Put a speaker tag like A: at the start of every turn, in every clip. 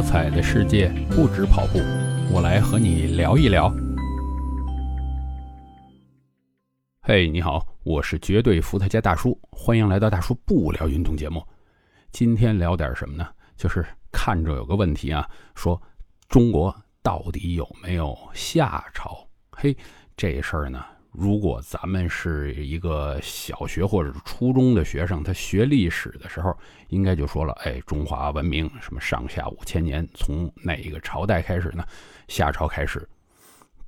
A: 多彩的世界不止跑步，我来和你聊一聊。嘿，你好，我是绝对伏特加大叔，欢迎来到大叔不聊运动节目。今天聊点什么呢？就是看着有个问题啊，说中国到底有没有夏朝？嘿，这事儿呢？如果咱们是一个小学或者初中的学生，他学历史的时候，应该就说了：哎，中华文明什么上下五千年，从哪一个朝代开始呢？夏朝开始。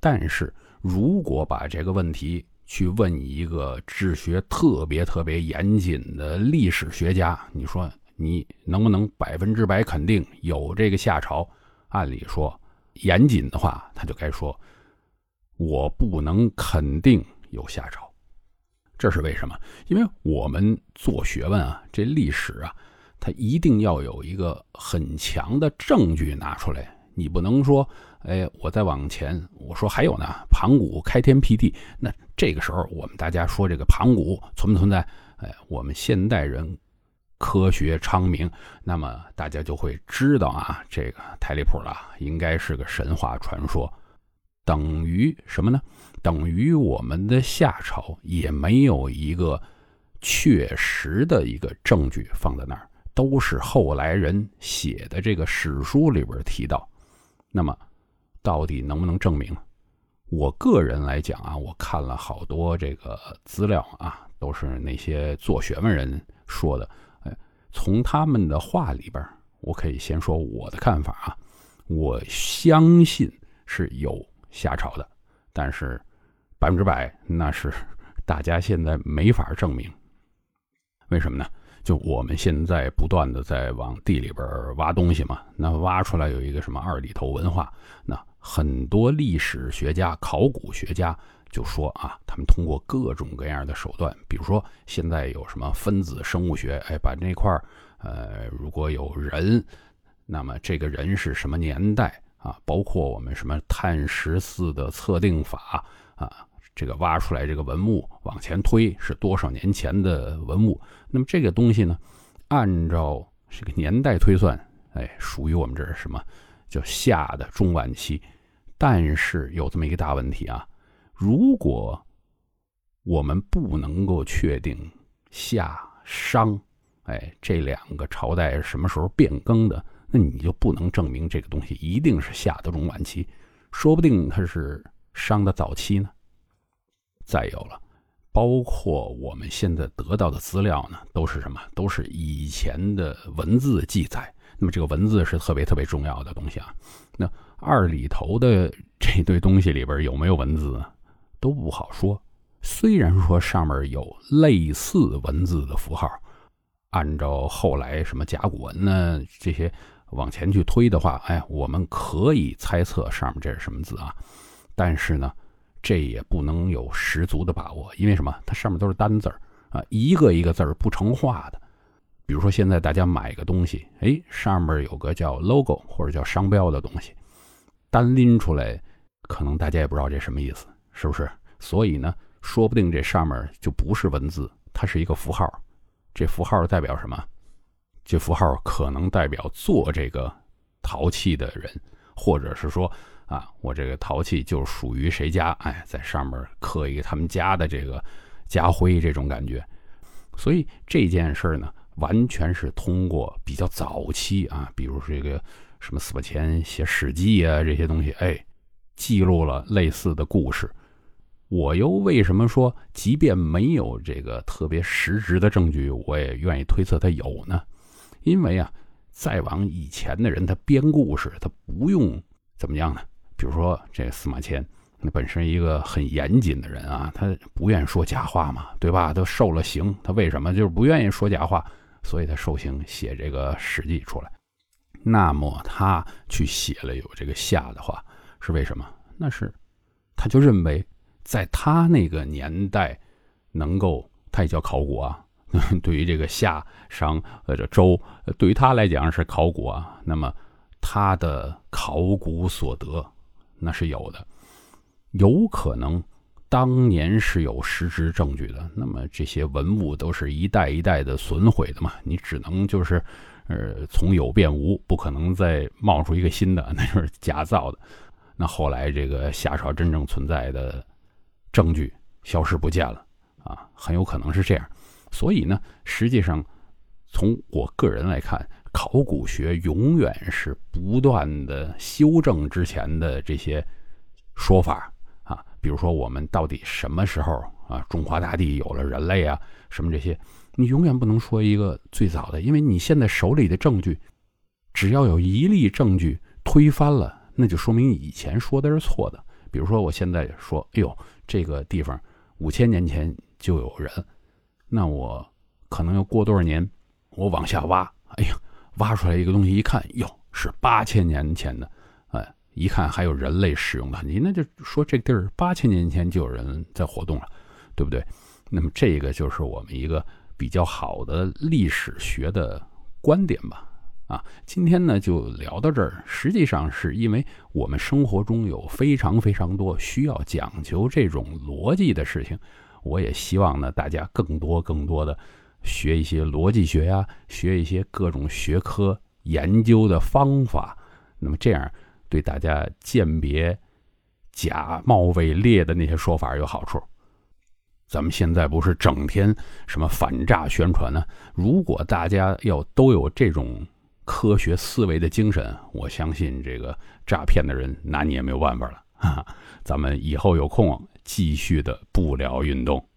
A: 但是如果把这个问题去问一个治学特别特别严谨的历史学家，你说你能不能百分之百肯定有这个夏朝？按理说，严谨的话，他就该说。我不能肯定有夏朝，这是为什么？因为我们做学问啊，这历史啊，它一定要有一个很强的证据拿出来。你不能说，哎，我再往前，我说还有呢，盘古开天辟地，那这个时候我们大家说这个盘古存不存在？哎，我们现代人科学昌明，那么大家就会知道啊，这个太离谱了，应该是个神话传说。等于什么呢？等于我们的夏朝也没有一个确实的一个证据放在那儿，都是后来人写的这个史书里边提到。那么，到底能不能证明？我个人来讲啊，我看了好多这个资料啊，都是那些做学问人说的。哎，从他们的话里边，我可以先说我的看法啊，我相信是有。夏朝的，但是百分之百那是 大家现在没法证明。为什么呢？就我们现在不断的在往地里边挖东西嘛，那挖出来有一个什么二里头文化，那很多历史学家、考古学家就说啊，他们通过各种各样的手段，比如说现在有什么分子生物学，哎，把那块儿呃，如果有人，那么这个人是什么年代？啊，包括我们什么碳十四的测定法啊，这个挖出来这个文物往前推是多少年前的文物？那么这个东西呢，按照这个年代推算，哎，属于我们这是什么叫夏的中晚期？但是有这么一个大问题啊，如果我们不能够确定夏商，哎，这两个朝代什么时候变更的？那你就不能证明这个东西一定是夏的中晚期，说不定它是商的早期呢。再有了，包括我们现在得到的资料呢，都是什么？都是以前的文字记载。那么这个文字是特别特别重要的东西啊。那二里头的这堆东西里边有没有文字，都不好说。虽然说上面有类似文字的符号，按照后来什么甲骨文呢这些。往前去推的话，哎，我们可以猜测上面这是什么字啊？但是呢，这也不能有十足的把握，因为什么？它上面都是单字儿啊，一个一个字儿不成画的。比如说现在大家买个东西，哎，上面有个叫 logo 或者叫商标的东西，单拎出来，可能大家也不知道这什么意思，是不是？所以呢，说不定这上面就不是文字，它是一个符号。这符号代表什么？这符号可能代表做这个陶器的人，或者是说啊，我这个陶器就属于谁家？哎，在上面刻一个他们家的这个家徽，这种感觉。所以这件事呢，完全是通过比较早期啊，比如这个什么司马迁写《史记》啊这些东西，哎，记录了类似的故事。我又为什么说，即便没有这个特别实质的证据，我也愿意推测它有呢？因为啊，再往以前的人，他编故事，他不用怎么样呢？比如说这司马迁，那本身一个很严谨的人啊，他不愿说假话嘛，对吧？都受了刑，他为什么就是不愿意说假话？所以他受刑写这个《史记》出来。那么他去写了有这个夏的话，是为什么？那是他就认为在他那个年代，能够他也叫考古啊。对于这个夏商或者周，对于他来讲是考古啊。那么他的考古所得那是有的，有可能当年是有实质证据的。那么这些文物都是一代一代的损毁的嘛，你只能就是呃，从有变无，不可能再冒出一个新的，那就是假造的。那后来这个夏朝真正存在的证据消失不见了啊，很有可能是这样。所以呢，实际上从我个人来看，考古学永远是不断的修正之前的这些说法啊。比如说，我们到底什么时候啊，中华大地有了人类啊，什么这些，你永远不能说一个最早的，因为你现在手里的证据，只要有一例证据推翻了。那就说明以前说的是错的。比如说，我现在说，哎呦，这个地方五千年前就有人，那我可能要过多少年，我往下挖，哎呀，挖出来一个东西，一看，哟，是八千年前的，哎，一看还有人类使用的痕迹，那就说这地儿八千年前就有人在活动了，对不对？那么这个就是我们一个比较好的历史学的观点吧。啊，今天呢就聊到这儿。实际上是因为我们生活中有非常非常多需要讲究这种逻辑的事情，我也希望呢大家更多更多的学一些逻辑学呀，学一些各种学科研究的方法。那么这样对大家鉴别假冒伪劣的那些说法有好处。咱们现在不是整天什么反诈宣传呢？如果大家要都有这种。科学思维的精神，我相信这个诈骗的人拿你也没有办法了。哈 哈咱们以后有空继续的不聊运动。